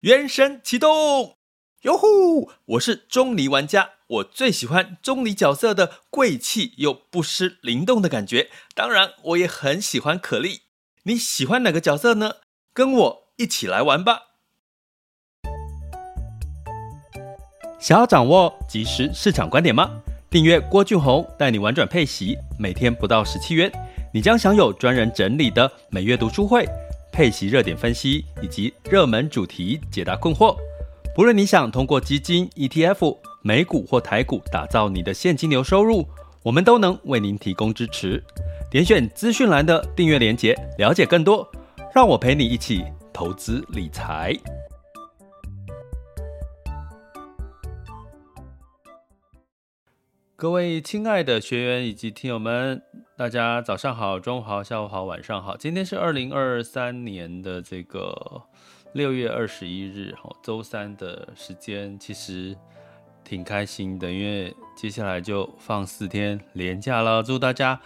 原神启动，哟呼！我是钟离玩家，我最喜欢钟离角色的贵气又不失灵动的感觉。当然，我也很喜欢可莉。你喜欢哪个角色呢？跟我一起来玩吧！想要掌握即时市场观点吗？订阅郭俊宏带你玩转配息，每天不到十七元，你将享有专人整理的每月读书会。配息热点分析以及热门主题解答困惑，不论你想通过基金、ETF、美股或台股打造你的现金流收入，我们都能为您提供支持。点选资讯栏的订阅链接，了解更多。让我陪你一起投资理财。各位亲爱的学员以及听友们，大家早上好、中午好、下午好、晚上好。今天是二零二三年的这个六月二十一日，哈，周三的时间，其实挺开心的，因为接下来就放四天连假了。祝大家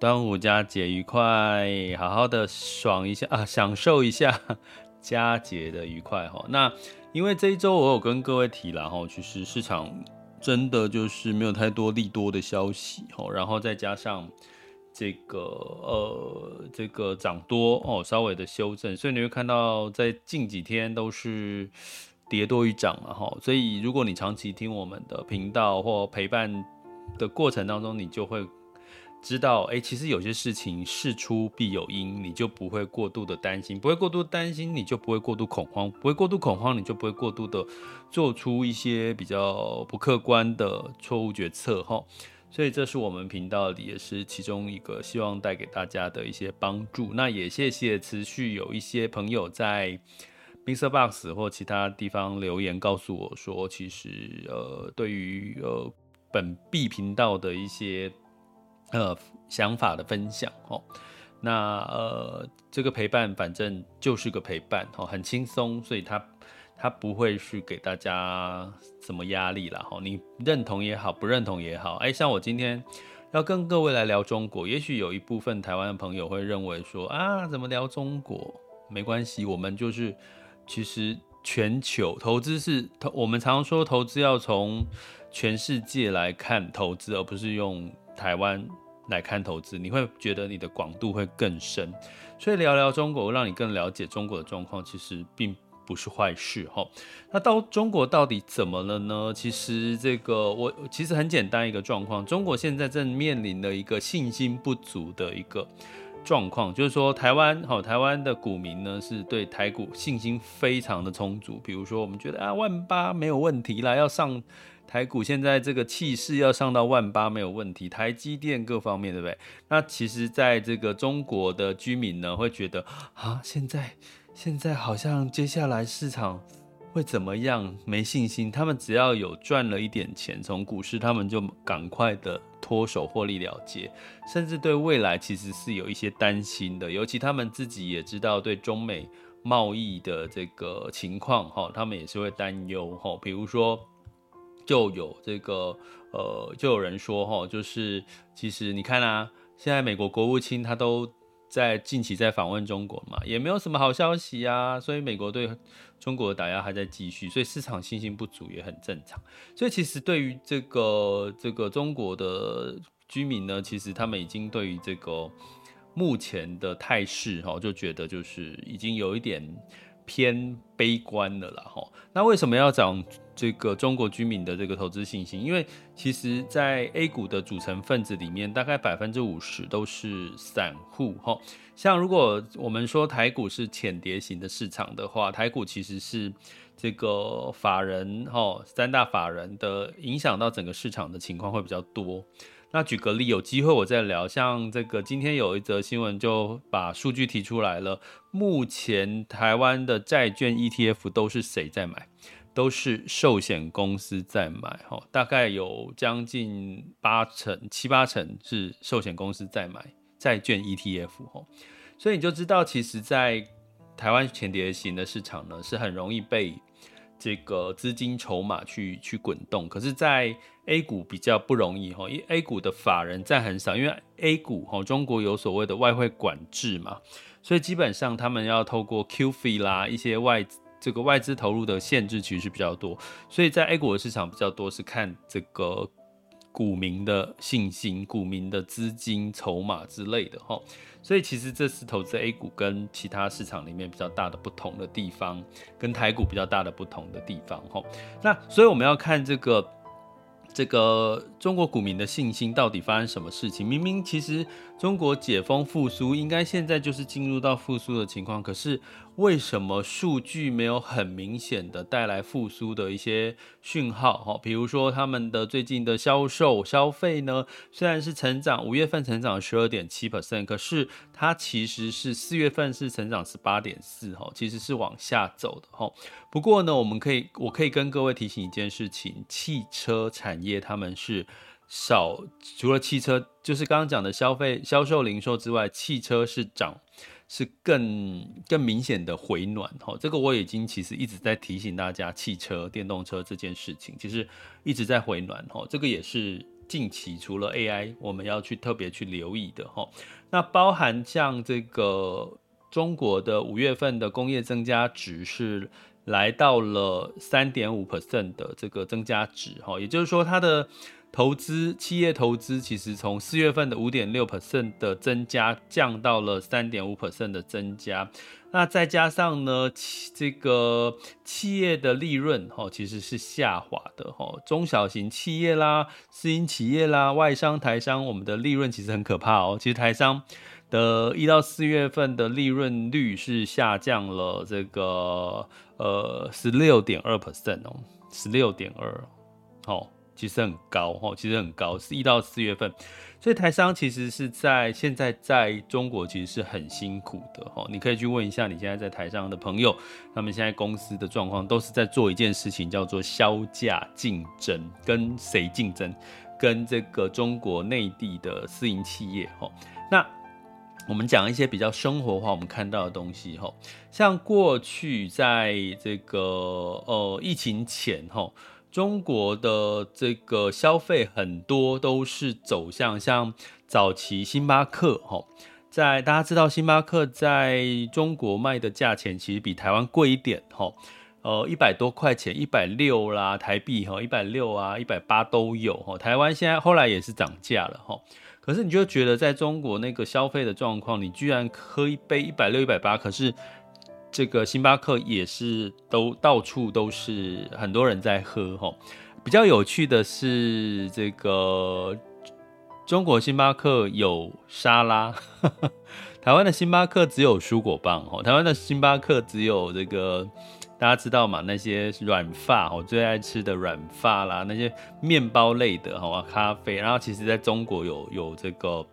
端午佳节愉快，好好的爽一下啊，享受一下 佳节的愉快哈。那因为这一周我有跟各位提了哈，其实市场。真的就是没有太多利多的消息哈，然后再加上这个呃这个涨多哦，稍微的修正，所以你会看到在近几天都是跌多于涨了哈。所以如果你长期听我们的频道或陪伴的过程当中，你就会。知道哎，其实有些事情事出必有因，你就不会过度的担心，不会过度担心，你就不会过度恐慌，不会过度恐慌，你就不会过度的做出一些比较不客观的错误决策哈。所以这是我们频道里也是其中一个希望带给大家的一些帮助。那也谢谢持续有一些朋友在 Mr. Box 或其他地方留言告诉我说，其实呃对于呃本币频道的一些。呃，想法的分享哦，那呃，这个陪伴反正就是个陪伴哦，很轻松，所以它它不会去给大家什么压力啦。哈。你认同也好，不认同也好，哎，像我今天要跟各位来聊中国，也许有一部分台湾的朋友会认为说啊，怎么聊中国？没关系，我们就是其实全球投资是投，我们常说投资要从全世界来看投资，而不是用。台湾来看投资，你会觉得你的广度会更深，所以聊聊中国，让你更了解中国的状况，其实并不是坏事哈。那到中国到底怎么了呢？其实这个我其实很简单一个状况，中国现在正面临的一个信心不足的一个状况，就是说台湾哈，台湾的股民呢是对台股信心非常的充足，比如说我们觉得啊万八没有问题啦，要上。台股现在这个气势要上到万八没有问题，台积电各方面对不对？那其实，在这个中国的居民呢，会觉得啊，现在现在好像接下来市场会怎么样？没信心。他们只要有赚了一点钱从股市，他们就赶快的脱手获利了结，甚至对未来其实是有一些担心的。尤其他们自己也知道对中美贸易的这个情况哈，他们也是会担忧哈，比如说。就有这个呃，就有人说哈，就是其实你看啊，现在美国国务卿他都在近期在访问中国嘛，也没有什么好消息啊，所以美国对中国的打压还在继续，所以市场信心不足也很正常。所以其实对于这个这个中国的居民呢，其实他们已经对于这个目前的态势哈，就觉得就是已经有一点。偏悲观的啦，哈。那为什么要讲这个中国居民的这个投资信心？因为其实，在 A 股的组成分子里面，大概百分之五十都是散户，哈。像如果我们说台股是浅碟型的市场的话，台股其实是这个法人，哈，三大法人的影响到整个市场的情况会比较多。那举个例，有机会我再聊。像这个今天有一则新闻就把数据提出来了。目前台湾的债券 ETF 都是谁在买？都是寿险公司在买，哈，大概有将近八成、七八成是寿险公司在买债券 ETF，哈。所以你就知道，其实，在台湾浅碟型的市场呢，是很容易被。这个资金筹码去去滚动，可是，在 A 股比较不容易哈，因为 A 股的法人占很少，因为 A 股哈，中国有所谓的外汇管制嘛，所以基本上他们要透过 QF 啦，一些外这个外资投入的限制其实是比较多，所以在 A 股的市场比较多是看这个股民的信心、股民的资金筹码之类的哈。所以其实这是投资 A 股跟其他市场里面比较大的不同的地方，跟台股比较大的不同的地方哈。那所以我们要看这个。这个中国股民的信心到底发生什么事情？明明其实中国解封复苏，应该现在就是进入到复苏的情况，可是。为什么数据没有很明显的带来复苏的一些讯号？哈，比如说他们的最近的销售消费呢，虽然是成长，五月份成长十二点七 percent，可是它其实是四月份是成长十八点四，哈，其实是往下走的，哈。不过呢，我们可以，我可以跟各位提醒一件事情：汽车产业他们是少，除了汽车，就是刚刚讲的消费、销售、零售之外，汽车是涨。是更更明显的回暖哈，这个我已经其实一直在提醒大家，汽车、电动车这件事情其实一直在回暖哈，这个也是近期除了 AI 我们要去特别去留意的哈。那包含像这个中国的五月份的工业增加值是来到了三点五 percent 的这个增加值哈，也就是说它的。投资企业投资其实从四月份的五点六 percent 的增加降到了三点五 percent 的增加，那再加上呢，这个企业的利润哈其实是下滑的哈，中小型企业啦、私营企业啦、外商、台商，我们的利润其实很可怕哦。其实台商的一到四月份的利润率是下降了这个呃十六点二 percent 哦，十六点二，好。其实很高哈，其实很高，是一到四月份，所以台商其实是在现在在中国其实是很辛苦的哈。你可以去问一下你现在在台上的朋友，他们现在公司的状况都是在做一件事情，叫做削价竞争，跟谁竞争？跟这个中国内地的私营企业哈。那我们讲一些比较生活化，我们看到的东西哈，像过去在这个呃疫情前哈。中国的这个消费很多都是走向像早期星巴克哈，在大家知道星巴克在中国卖的价钱其实比台湾贵一点哈，呃一百多块钱，一百六啦台币哈，一百六啊一百八都有哈，台湾现在后来也是涨价了哈，可是你就觉得在中国那个消费的状况，你居然喝一杯一百六一百八，可是。这个星巴克也是都到处都是很多人在喝哈，比较有趣的是这个中国星巴克有沙拉，台湾的星巴克只有蔬果棒哈，台湾的星巴克只有这个大家知道嘛，那些软发我最爱吃的软发啦，那些面包类的哈咖啡，然后其实在中国有有这个。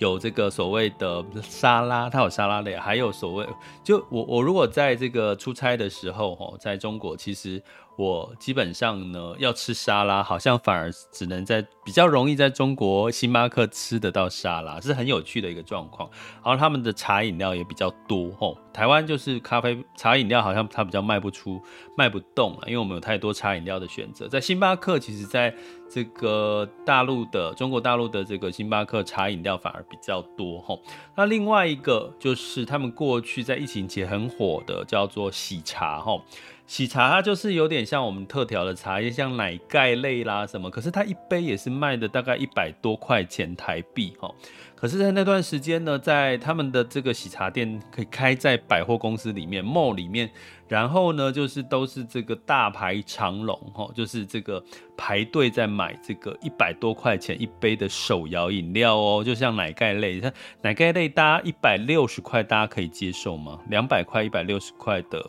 有这个所谓的沙拉，它有沙拉类，还有所谓，就我我如果在这个出差的时候，哦，在中国，其实我基本上呢要吃沙拉，好像反而只能在比较容易在中国星巴克吃得到沙拉，是很有趣的一个状况。然后他们的茶饮料也比较多，吼，台湾就是咖啡茶饮料好像它比较卖不出、卖不动了，因为我们有太多茶饮料的选择。在星巴克，其实在这个大陆的中国大陆的这个星巴克茶饮料反而比较多吼，那另外一个就是他们过去在疫情前很火的叫做喜茶吼，喜茶它就是有点像我们特调的茶叶，像奶盖类啦什么，可是它一杯也是卖的大概一百多块钱台币哈。可是，在那段时间呢，在他们的这个喜茶店可以开在百货公司里面，mall 里面，然后呢，就是都是这个大排长龙，哈，就是这个排队在买这个一百多块钱一杯的手摇饮料哦，就像奶盖类，它奶盖类，大家一百六十块，大家可以接受吗？两百块、一百六十块的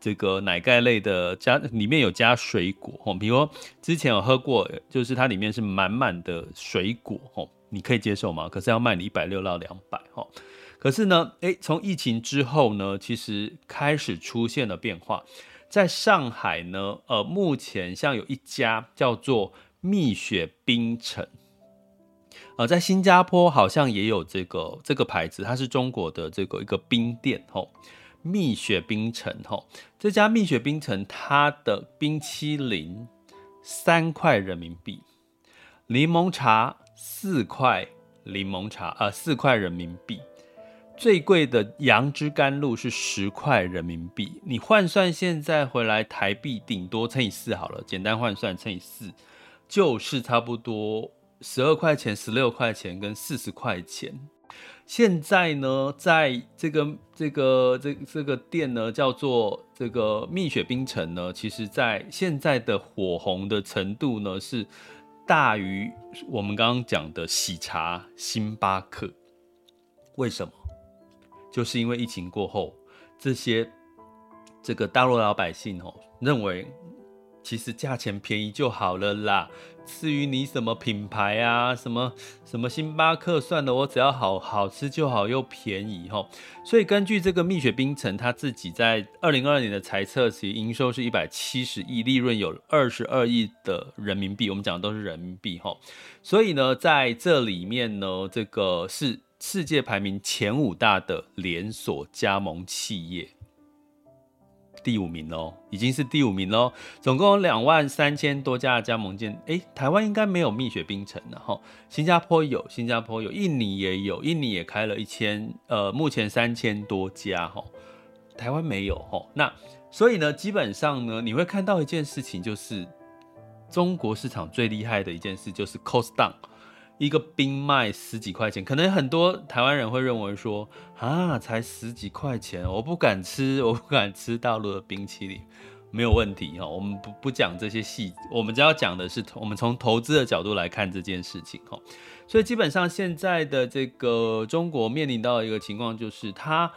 这个奶盖类的加里面有加水果，哈，比如之前有喝过，就是它里面是满满的水果，哈。你可以接受吗？可是要卖你一百六到两百哈。可是呢，诶，从疫情之后呢，其实开始出现了变化。在上海呢，呃，目前像有一家叫做蜜雪冰城，呃，在新加坡好像也有这个这个牌子，它是中国的这个一个冰店吼，蜜雪冰城吼，这家蜜雪冰城它的冰淇淋三块人民币，柠檬茶。四块柠檬茶，呃，四块人民币，最贵的杨枝甘露是十块人民币，你换算现在回来台币顶多乘以四好了，简单换算乘以四，就是差不多十二块钱、十六块钱跟四十块钱。现在呢，在这个这个这这个店呢，叫做这个蜜雪冰城呢，其实在现在的火红的程度呢，是大于我们刚刚讲的喜茶、星巴克。为什么？就是因为疫情过后，这些这个大陆老百姓哦，认为其实价钱便宜就好了啦。至于你什么品牌啊，什么什么星巴克，算了，我只要好好吃就好，又便宜哈。所以根据这个蜜雪冰城，他自己在二零二二年的财测，其营收是一百七十亿，利润有二十二亿的人民币。我们讲的都是人民币哈。所以呢，在这里面呢，这个是。世界排名前五大的连锁加盟企业，第五名哦，已经是第五名喽。总共有两万三千多家的加盟店。诶，台湾应该没有蜜雪冰城的哈。新加坡有，新加坡有，印尼也有，印尼也开了一千，呃，目前三千多家哈。台湾没有哈。那所以呢，基本上呢，你会看到一件事情，就是中国市场最厉害的一件事，就是 cost down。一个冰卖十几块钱，可能很多台湾人会认为说啊，才十几块钱，我不敢吃，我不敢吃大陆的冰淇淋，没有问题哈。我们不不讲这些细，我们只要讲的是，我们从投资的角度来看这件事情哈。所以基本上现在的这个中国面临到一个情况就是它。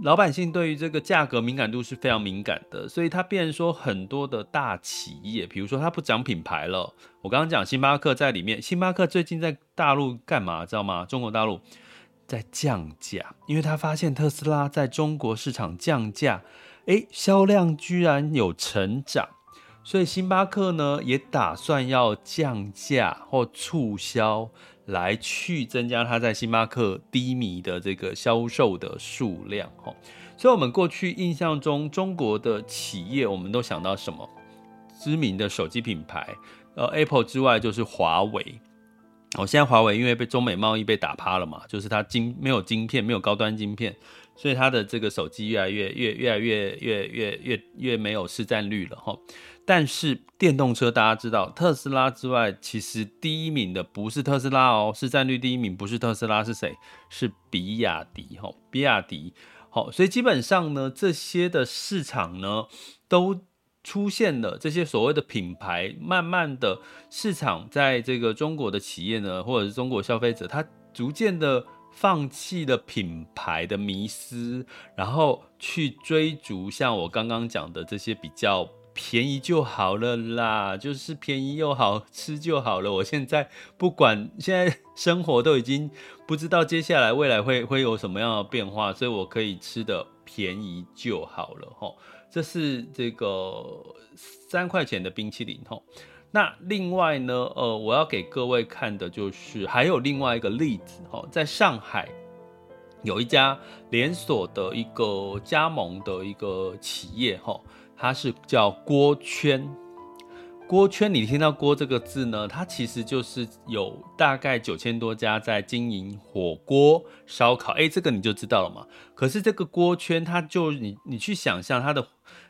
老百姓对于这个价格敏感度是非常敏感的，所以他变说很多的大企业，比如说他不讲品牌了。我刚刚讲星巴克在里面，星巴克最近在大陆干嘛？知道吗？中国大陆在降价，因为他发现特斯拉在中国市场降价，诶，销量居然有成长，所以星巴克呢也打算要降价或促销。来去增加它在星巴克低迷的这个销售的数量，所以，我们过去印象中，中国的企业，我们都想到什么？知名的手机品牌，呃，Apple 之外就是华为。哦，现在华为因为被中美贸易被打趴了嘛，就是它晶没有晶片，没有高端晶片，所以它的这个手机越来越越越来越越越越越没有市占率了哈。但是电动车大家知道，特斯拉之外，其实第一名的不是特斯拉哦，市占率第一名不是特斯拉是谁？是比亚迪哈，比亚迪。好，所以基本上呢，这些的市场呢都。出现了这些所谓的品牌，慢慢的市场在这个中国的企业呢，或者是中国消费者，他逐渐的放弃了品牌的迷思，然后去追逐像我刚刚讲的这些比较便宜就好了啦，就是便宜又好吃就好了。我现在不管现在生活都已经不知道接下来未来会会有什么样的变化，所以我可以吃的便宜就好了齁。这是这个三块钱的冰淇淋吼，那另外呢，呃，我要给各位看的就是还有另外一个例子吼，在上海有一家连锁的一个加盟的一个企业吼，它是叫锅圈。锅圈，你听到“锅”这个字呢，它其实就是有大概九千多家在经营火锅、烧烤，哎，这个你就知道了嘛。可是这个锅圈，它就你你去想象它的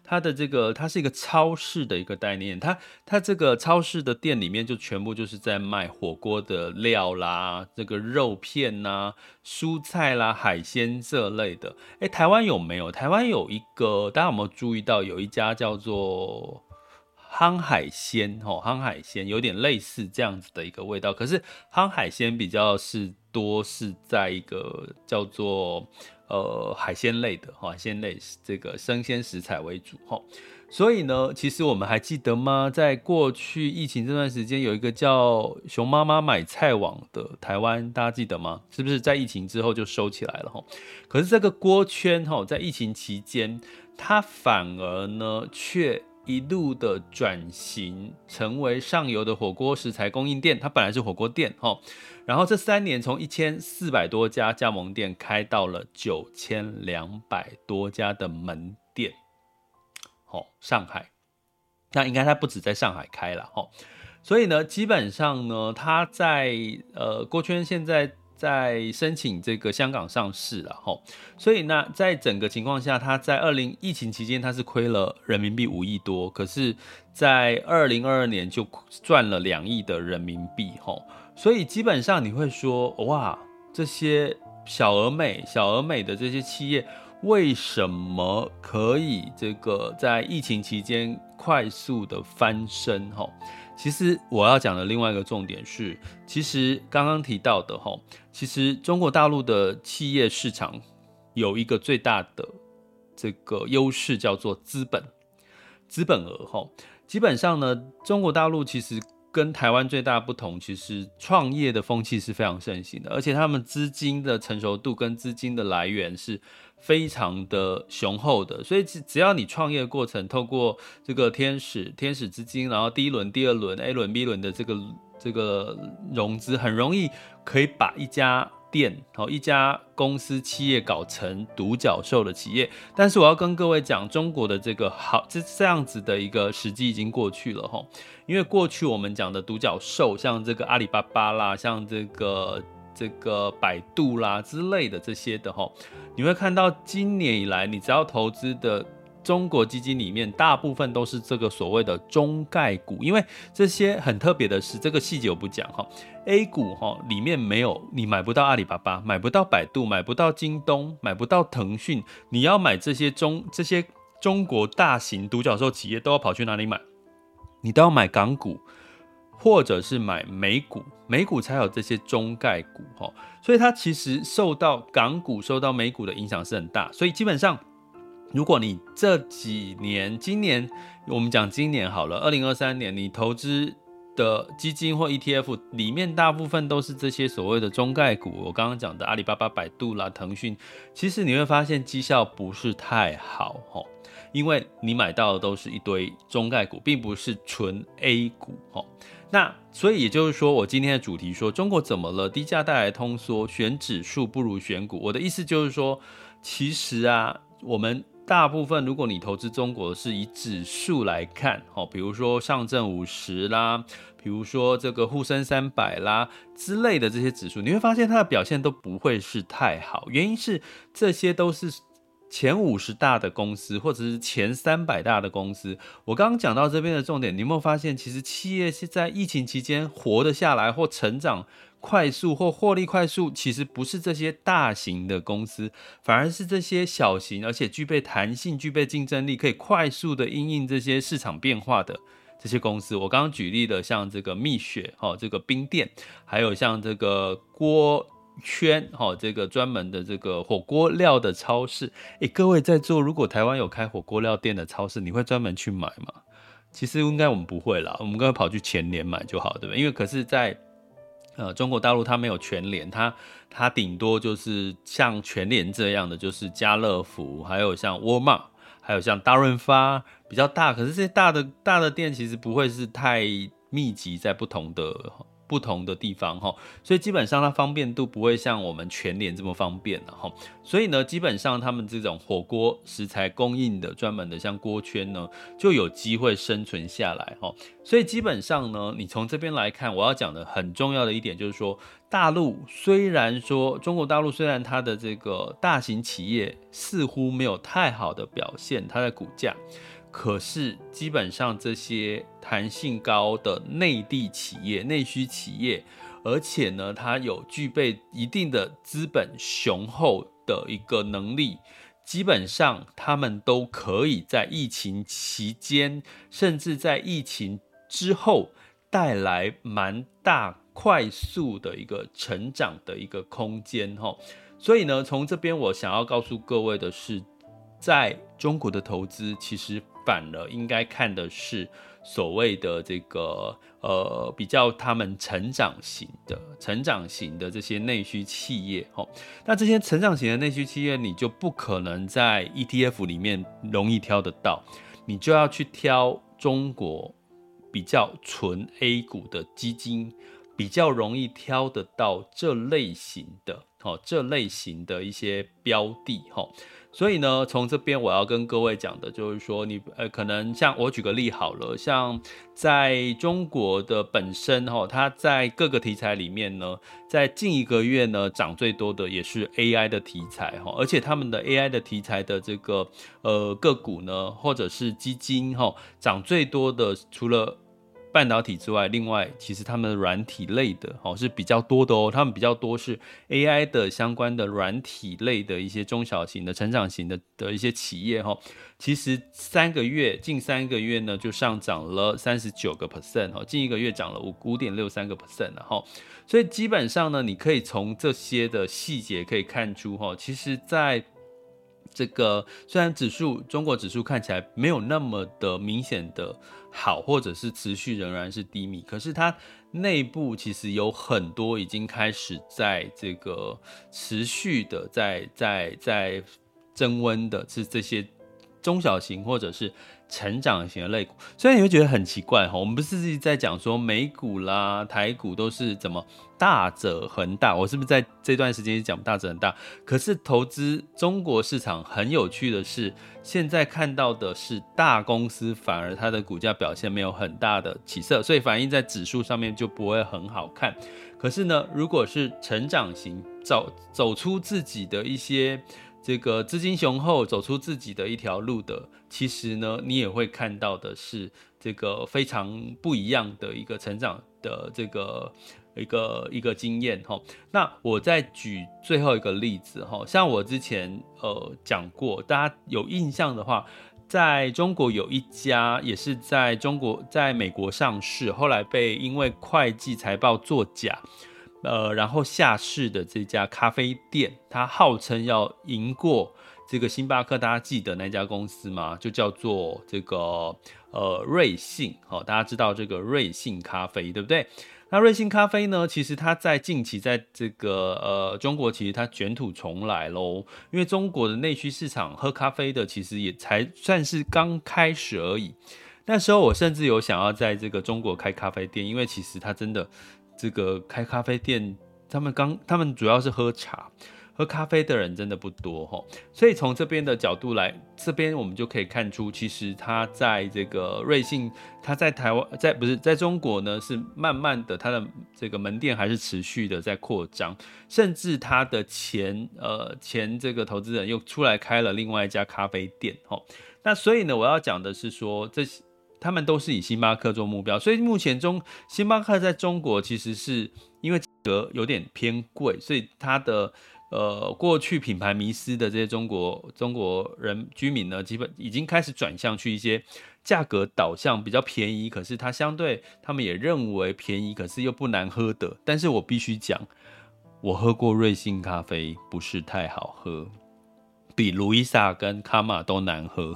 它的这个，它是一个超市的一个概念，它它这个超市的店里面就全部就是在卖火锅的料啦，这个肉片呐、蔬菜啦、海鲜这类的。哎，台湾有没有？台湾有一个，大家有没有注意到有一家叫做？夯海鲜，吼，夯海鲜有点类似这样子的一个味道，可是夯海鲜比较是多是在一个叫做呃海鲜类的，海鲜类这个生鲜食材为主，哈。所以呢，其实我们还记得吗？在过去疫情这段时间，有一个叫熊妈妈买菜网的台湾，大家记得吗？是不是在疫情之后就收起来了，哈？可是这个锅圈，哈，在疫情期间，它反而呢却。一路的转型成为上游的火锅食材供应店，它本来是火锅店哈，然后这三年从一千四百多家加盟店开到了九千两百多家的门店，好，上海，那应该它不止在上海开了哈，所以呢，基本上呢，它在呃锅圈现在在申请这个香港上市了吼，所以那在整个情况下，它在二零疫情期间它是亏了人民币五亿多，可是，在二零二二年就赚了两亿的人民币吼，所以基本上你会说哇，这些小而美、小而美的这些企业。为什么可以这个在疫情期间快速的翻身？哈，其实我要讲的另外一个重点是，其实刚刚提到的哈，其实中国大陆的企业市场有一个最大的这个优势叫做资本，资本额哈，基本上呢，中国大陆其实。跟台湾最大不同，其实创业的风气是非常盛行的，而且他们资金的成熟度跟资金的来源是非常的雄厚的，所以只只要你创业过程透过这个天使天使资金，然后第一轮、第二轮、A 轮、B 轮的这个这个融资，很容易可以把一家。店好，一家公司企业搞成独角兽的企业，但是我要跟各位讲，中国的这个好这这样子的一个时机已经过去了哈，因为过去我们讲的独角兽，像这个阿里巴巴啦，像这个这个百度啦之类的这些的哈，你会看到今年以来，你只要投资的。中国基金里面大部分都是这个所谓的中概股，因为这些很特别的是，这个细节我不讲哈。A 股哈里面没有，你买不到阿里巴巴，买不到百度，买不到京东，买不到腾讯。你要买这些中这些中国大型独角兽企业，都要跑去哪里买？你都要买港股，或者是买美股，美股才有这些中概股哈。所以它其实受到港股、受到美股的影响是很大，所以基本上。如果你这几年，今年我们讲今年好了，二零二三年你投资的基金或 ETF 里面，大部分都是这些所谓的中概股。我刚刚讲的阿里巴巴、百度啦、腾讯，其实你会发现绩效不是太好哦，因为你买到的都是一堆中概股，并不是纯 A 股哦。那所以也就是说，我今天的主题说中国怎么了？低价带来通缩，选指数不如选股。我的意思就是说，其实啊，我们。大部分，如果你投资中国是以指数来看，哦，比如说上证五十啦，比如说这个沪深三百啦之类的这些指数，你会发现它的表现都不会是太好。原因是这些都是前五十大的公司，或者是前三百大的公司。我刚刚讲到这边的重点，你有没有发现，其实企业是在疫情期间活得下来或成长？快速或获利快速，其实不是这些大型的公司，反而是这些小型而且具备弹性、具备竞争力，可以快速的因应这些市场变化的这些公司。我刚刚举例的，像这个蜜雪，哦，这个冰店，还有像这个锅圈，哈，这个专门的这个火锅料的超市。诶，各位在座，如果台湾有开火锅料店的超市，你会专门去买吗？其实应该我们不会啦，我们应该跑去全联买就好，对不对？因为可是，在呃，中国大陆它没有全联，它它顶多就是像全联这样的，就是家乐福，还有像沃尔玛，还有像大润发比较大，可是这些大的大的店其实不会是太密集在不同的。不同的地方哈，所以基本上它方便度不会像我们全联这么方便了哈。所以呢，基本上他们这种火锅食材供应的专门的像锅圈呢，就有机会生存下来哈。所以基本上呢，你从这边来看，我要讲的很重要的一点就是说，大陆虽然说中国大陆虽然它的这个大型企业似乎没有太好的表现，它的股价。可是，基本上这些弹性高的内地企业、内需企业，而且呢，它有具备一定的资本雄厚的一个能力，基本上他们都可以在疫情期间，甚至在疫情之后带来蛮大、快速的一个成长的一个空间，哈。所以呢，从这边我想要告诉各位的是，在中国的投资其实。反而应该看的是所谓的这个呃比较他们成长型的成长型的这些内需企业哈，那这些成长型的内需企业你就不可能在 ETF 里面容易挑得到，你就要去挑中国比较纯 A 股的基金，比较容易挑得到这类型的哦这类型的一些标的哈。所以呢，从这边我要跟各位讲的就是说，你呃，可能像我举个例好了，像在中国的本身哈，它在各个题材里面呢，在近一个月呢涨最多的也是 AI 的题材哈，而且他们的 AI 的题材的这个呃个股呢，或者是基金哈，涨最多的除了半导体之外，另外其实他们软体类的哦是比较多的哦，他们比较多是 AI 的相关的软体类的一些中小型的成长型的的一些企业哈，其实三个月近三个月呢就上涨了三十九个 percent 哦，近一个月涨了五五点六三个 percent 了哈，所以基本上呢，你可以从这些的细节可以看出哈，其实在。这个虽然指数中国指数看起来没有那么的明显的好，或者是持续仍然是低迷，可是它内部其实有很多已经开始在这个持续的在在在增温的是这些中小型或者是。成长型的类股，所以你会觉得很奇怪哈。我们不是自己在讲说美股啦、台股都是怎么大者恒大，我是不是在这段时间讲大者恒大？可是投资中国市场很有趣的是，现在看到的是大公司反而它的股价表现没有很大的起色，所以反映在指数上面就不会很好看。可是呢，如果是成长型走走出自己的一些。这个资金雄厚，走出自己的一条路的，其实呢，你也会看到的是这个非常不一样的一个成长的这个一个一个经验哈。那我再举最后一个例子哈，像我之前呃讲过，大家有印象的话，在中国有一家也是在中国在美国上市，后来被因为会计财报作假。呃，然后下市的这家咖啡店，它号称要赢过这个星巴克，大家记得那家公司吗？就叫做这个呃瑞幸，好，大家知道这个瑞幸咖啡，对不对？那瑞幸咖啡呢，其实它在近期在这个呃中国，其实它卷土重来喽，因为中国的内需市场喝咖啡的其实也才算是刚开始而已。那时候我甚至有想要在这个中国开咖啡店，因为其实它真的。这个开咖啡店，他们刚，他们主要是喝茶，喝咖啡的人真的不多哈，所以从这边的角度来，这边我们就可以看出，其实他在这个瑞幸，他在台湾，在不是在中国呢，是慢慢的，他的这个门店还是持续的在扩张，甚至他的前呃前这个投资人又出来开了另外一家咖啡店哈，那所以呢，我要讲的是说这些。他们都是以星巴克做目标，所以目前中星巴克在中国其实是因为价格有点偏贵，所以它的呃过去品牌迷失的这些中国中国人居民呢，基本已经开始转向去一些价格导向比较便宜，可是它相对他们也认为便宜，可是又不难喝的。但是我必须讲，我喝过瑞幸咖啡，不是太好喝，比路易莎跟卡玛都难喝。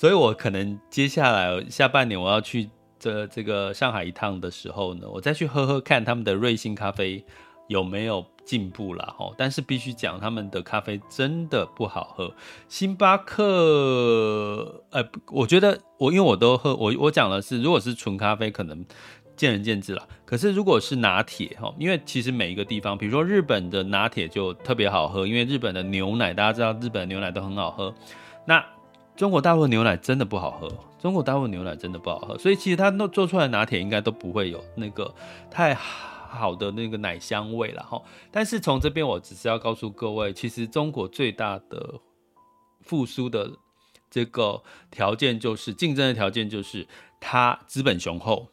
所以，我可能接下来下半年我要去这这个上海一趟的时候呢，我再去喝喝看他们的瑞幸咖啡有没有进步啦。哈。但是必须讲，他们的咖啡真的不好喝。星巴克，呃，我觉得我因为我都喝，我我讲的是，如果是纯咖啡，可能见仁见智啦。可是如果是拿铁，哈，因为其实每一个地方，比如说日本的拿铁就特别好喝，因为日本的牛奶，大家知道日本牛奶都很好喝。那中国大陆牛奶真的不好喝，中国大陆牛奶真的不好喝，所以其实它弄做出来的拿铁应该都不会有那个太好的那个奶香味了哈。但是从这边我只是要告诉各位，其实中国最大的复苏的这个条件就是竞争的条件就是它资本雄厚，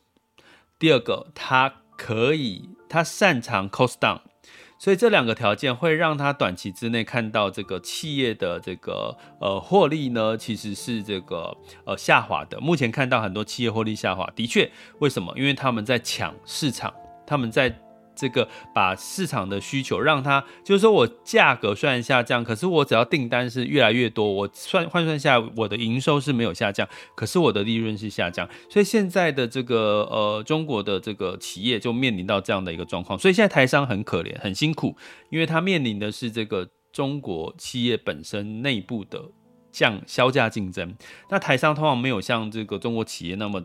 第二个它可以它擅长 cost down。所以这两个条件会让他短期之内看到这个企业的这个呃获利呢，其实是这个呃下滑的。目前看到很多企业获利下滑，的确，为什么？因为他们在抢市场，他们在。这个把市场的需求让它，就是说我价格虽然下降，可是我只要订单是越来越多，我算换算下我的营收是没有下降，可是我的利润是下降。所以现在的这个呃中国的这个企业就面临到这样的一个状况，所以现在台商很可怜很辛苦，因为他面临的是这个中国企业本身内部的降销价竞争。那台商通常没有像这个中国企业那么。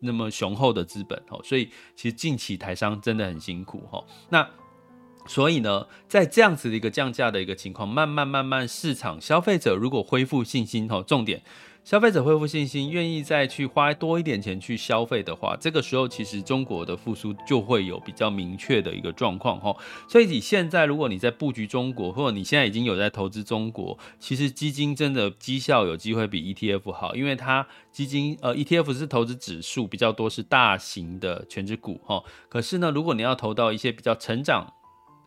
那么雄厚的资本哦，所以其实近期台商真的很辛苦，那所以呢，在这样子的一个降价的一个情况，慢慢慢慢，市场消费者如果恢复信心，吼，重点。消费者恢复信心，愿意再去花多一点钱去消费的话，这个时候其实中国的复苏就会有比较明确的一个状况哈。所以你现在如果你在布局中国，或者你现在已经有在投资中国，其实基金真的绩效有机会比 ETF 好，因为它基金呃 ETF 是投资指数比较多，是大型的全值股哈。可是呢，如果你要投到一些比较成长、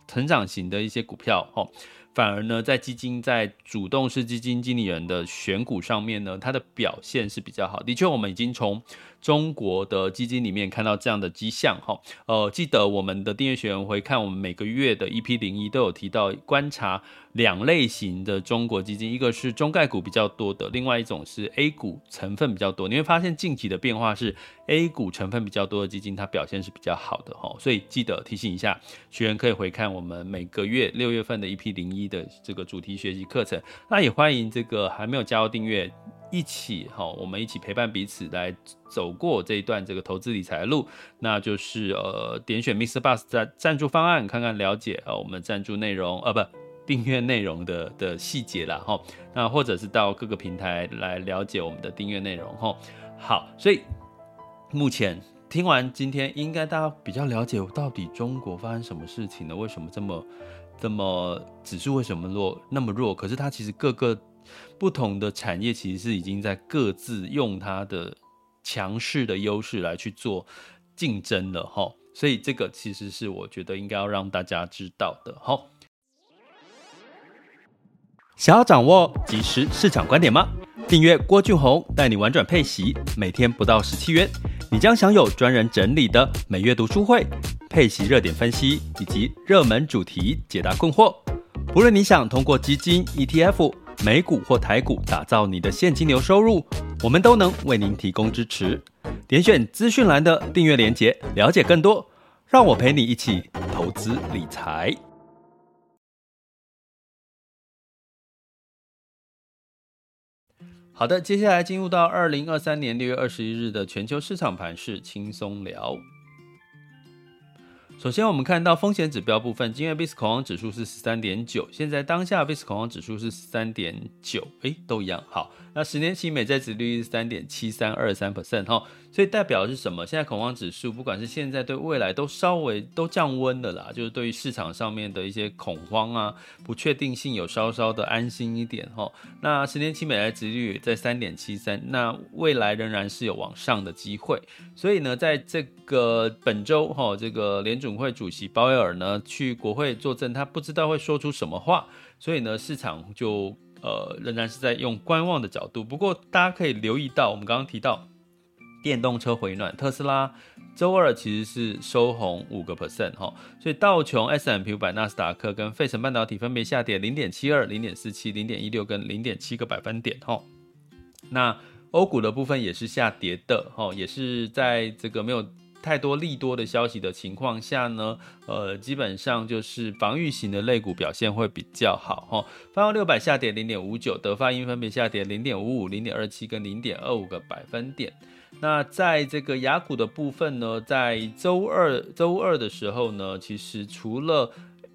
成长型的一些股票哈。反而呢，在基金在主动式基金经理人的选股上面呢，它的表现是比较好。的确，我们已经从中国的基金里面看到这样的迹象哈。呃，记得我们的订阅学员回看我们每个月的 EP 零一都有提到观察两类型的中国基金，一个是中概股比较多的，另外一种是 A 股成分比较多。你会发现近期的变化是 A 股成分比较多的基金，它表现是比较好的哈。所以记得提醒一下学员可以回看我们每个月六月份的 EP 零一的这个主题学习课程。那也欢迎这个还没有加入订阅，一起哈，我们一起陪伴彼此来走过这一段这个投资理财的路。那就是呃，点选 Mr. Bus 的赞助方案，看看了解呃我们赞助内容呃不。订阅内容的的细节啦，哈，那或者是到各个平台来了解我们的订阅内容，哈，好，所以目前听完今天，应该大家比较了解到底中国发生什么事情呢？为什么这么这么指数为什么弱那么弱？可是它其实各个不同的产业其实是已经在各自用它的强势的优势来去做竞争了，哈，所以这个其实是我觉得应该要让大家知道的，哈。想要掌握即时市场观点吗？订阅郭俊宏带你玩转配息，每天不到十七元，你将享有专人整理的每月读书会、配息热点分析以及热门主题解答困惑。不论你想通过基金、ETF、美股或台股打造你的现金流收入，我们都能为您提供支持。点选资讯栏的订阅连结，了解更多。让我陪你一起投资理财。好的，接下来进入到二零二三年六月二十一日的全球市场盘势轻松聊。首先，我们看到风险指标部分，今日 VIX 恐慌指数是十三点九，现在当下 VIX 恐慌指数是十三点九，诶，都一样。好，那十年期美债殖利率是三点七三二三 percent 哈。所以代表的是什么？现在恐慌指数，不管是现在对未来都稍微都降温的啦，就是对于市场上面的一些恐慌啊、不确定性有稍稍的安心一点哈。那十年期美债殖利率在三点七三，那未来仍然是有往上的机会。所以呢，在这个本周哈，这个联准会主席鲍威尔呢去国会作证，他不知道会说出什么话，所以呢，市场就呃仍然是在用观望的角度。不过大家可以留意到，我们刚刚提到。电动车回暖，特斯拉周二其实是收红五个 percent 哈，所以道琼、S M P 五百、纳斯达克跟费城半导体分别下跌零点七二、零点四七、零点一六跟零点七个百分点哈。那欧股的部分也是下跌的哈，也是在这个没有太多利多的消息的情况下呢，呃，基本上就是防御型的类股表现会比较好哈。泛欧六百下跌零点五九，德发英分别下跌零点五五、零点二七跟零点二五个百分点。那在这个雅股的部分呢，在周二周二的时候呢，其实除了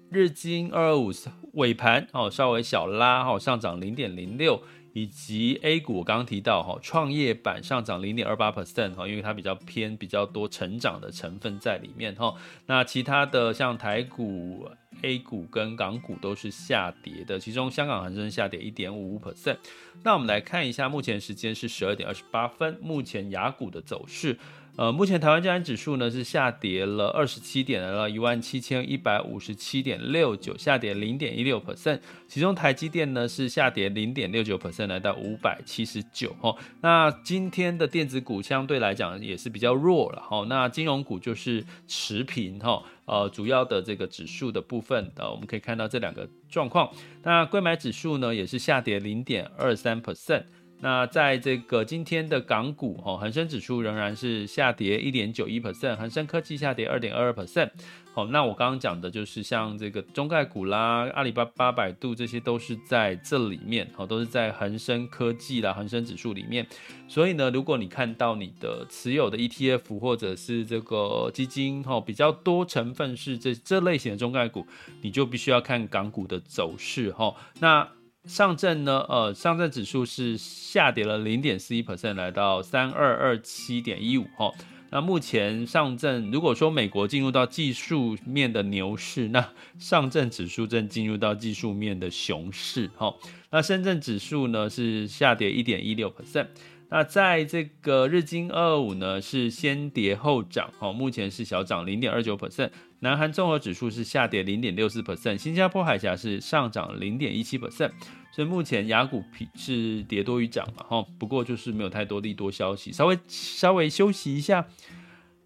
日经二二五尾盘哦稍微小拉哦上涨零点零六。以及 A 股，我刚刚提到哈，创业板上涨零点二八 percent 哈，因为它比较偏比较多成长的成分在里面哈。那其他的像台股、A 股跟港股都是下跌的，其中香港恒生下跌一点五 percent。那我们来看一下，目前时间是十二点二十八分，目前雅股的走势。呃，目前台湾加权指数呢是下跌了二十七点，来到一万七千一百五十七点六九，下跌零点一六 percent。其中台积电呢是下跌零点六九 percent，来到五百七十九。哈，那今天的电子股相对来讲也是比较弱了。哈，那金融股就是持平。哈，呃，主要的这个指数的部分，呃，我们可以看到这两个状况。那柜买指数呢也是下跌零点二三 percent。那在这个今天的港股，哈，恒生指数仍然是下跌一点九一 percent，恒生科技下跌二点二二 percent。好，那我刚刚讲的就是像这个中概股啦，阿里巴巴、百度这些都是在这里面，好，都是在恒生科技啦、恒生指数里面。所以呢，如果你看到你的持有的 ETF 或者是这个基金，哈，比较多成分是这这类型的中概股，你就必须要看港股的走势，哈。那上证呢？呃，上证指数是下跌了零点四一 percent，来到三二二七点一五哈。那目前上证，如果说美国进入到技术面的牛市，那上证指数正进入到技术面的熊市哈。那深圳指数呢是下跌一点一六 percent。那在这个日经二五呢是先跌后涨哈，目前是小涨零点二九 percent。南韩综合指数是下跌零点六四 percent，新加坡海峡是上涨零点一七 percent，所以目前雅股是跌多于涨嘛，哈，不过就是没有太多利多消息，稍微稍微休息一下，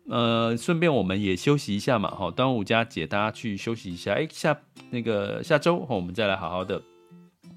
呃，顺便我们也休息一下嘛，哈，端午佳节大家去休息一下，哎，下那个下周我们再来好好的。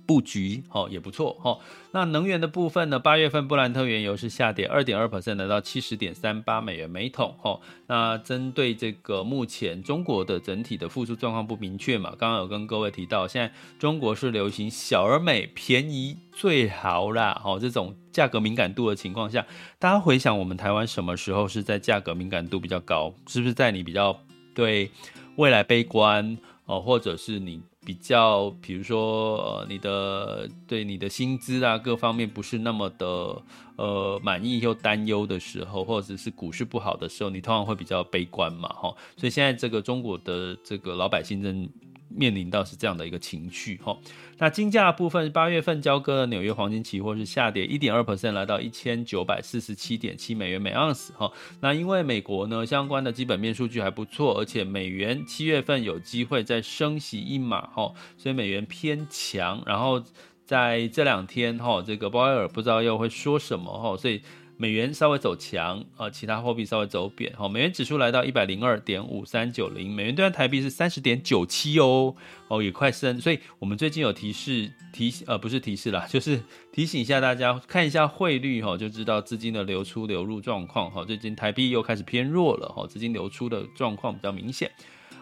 布局哦也不错哦。那能源的部分呢？八月份布兰特原油是下跌二点二 percent，来到七十点三八美元每桶哦。那针对这个目前中国的整体的复苏状况不明确嘛？刚刚有跟各位提到，现在中国是流行小而美、便宜最好啦哦。这种价格敏感度的情况下，大家回想我们台湾什么时候是在价格敏感度比较高？是不是在你比较对未来悲观哦，或者是你？比较，比如说，呃，你的对你的薪资啊，各方面不是那么的呃满意又担忧的时候，或者是股市不好的时候，你通常会比较悲观嘛，哈。所以现在这个中国的这个老百姓正面临到是这样的一个情绪，哈。那金价部分，八月份交割的纽约黄金期货是下跌一点二 percent，来到一千九百四十七点七美元每盎司。哈，那因为美国呢相关的基本面数据还不错，而且美元七月份有机会再升息一码，哈，所以美元偏强。然后在这两天，哈，这个鲍威尔不知道又会说什么，哈，所以。美元稍微走强，呃，其他货币稍微走贬，好，美元指数来到一百零二点五三九零，美元兑换台币是三十点九七哦，哦，也快升，所以我们最近有提示提呃不是提示啦，就是提醒一下大家看一下汇率哈，就知道资金的流出流入状况哈，最近台币又开始偏弱了哈，资金流出的状况比较明显。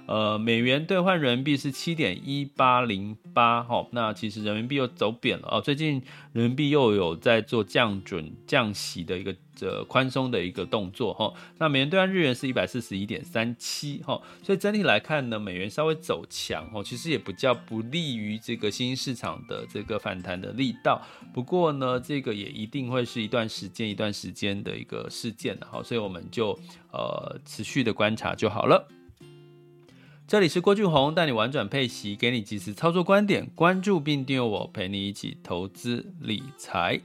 呃，美元兑换人民币是七点一八零八，哈，那其实人民币又走贬了哦。最近人民币又有在做降准、降息的一个这宽松的一个动作，哈。那美元兑换日元是一百四十一点三七，哈。所以整体来看呢，美元稍微走强，哈，其实也不叫不利于这个新兴市场的这个反弹的力道。不过呢，这个也一定会是一段时间、一段时间的一个事件，哈。所以我们就呃持续的观察就好了。这里是郭俊宏，带你玩转配息，给你及时操作观点，关注并订阅我，陪你一起投资理财。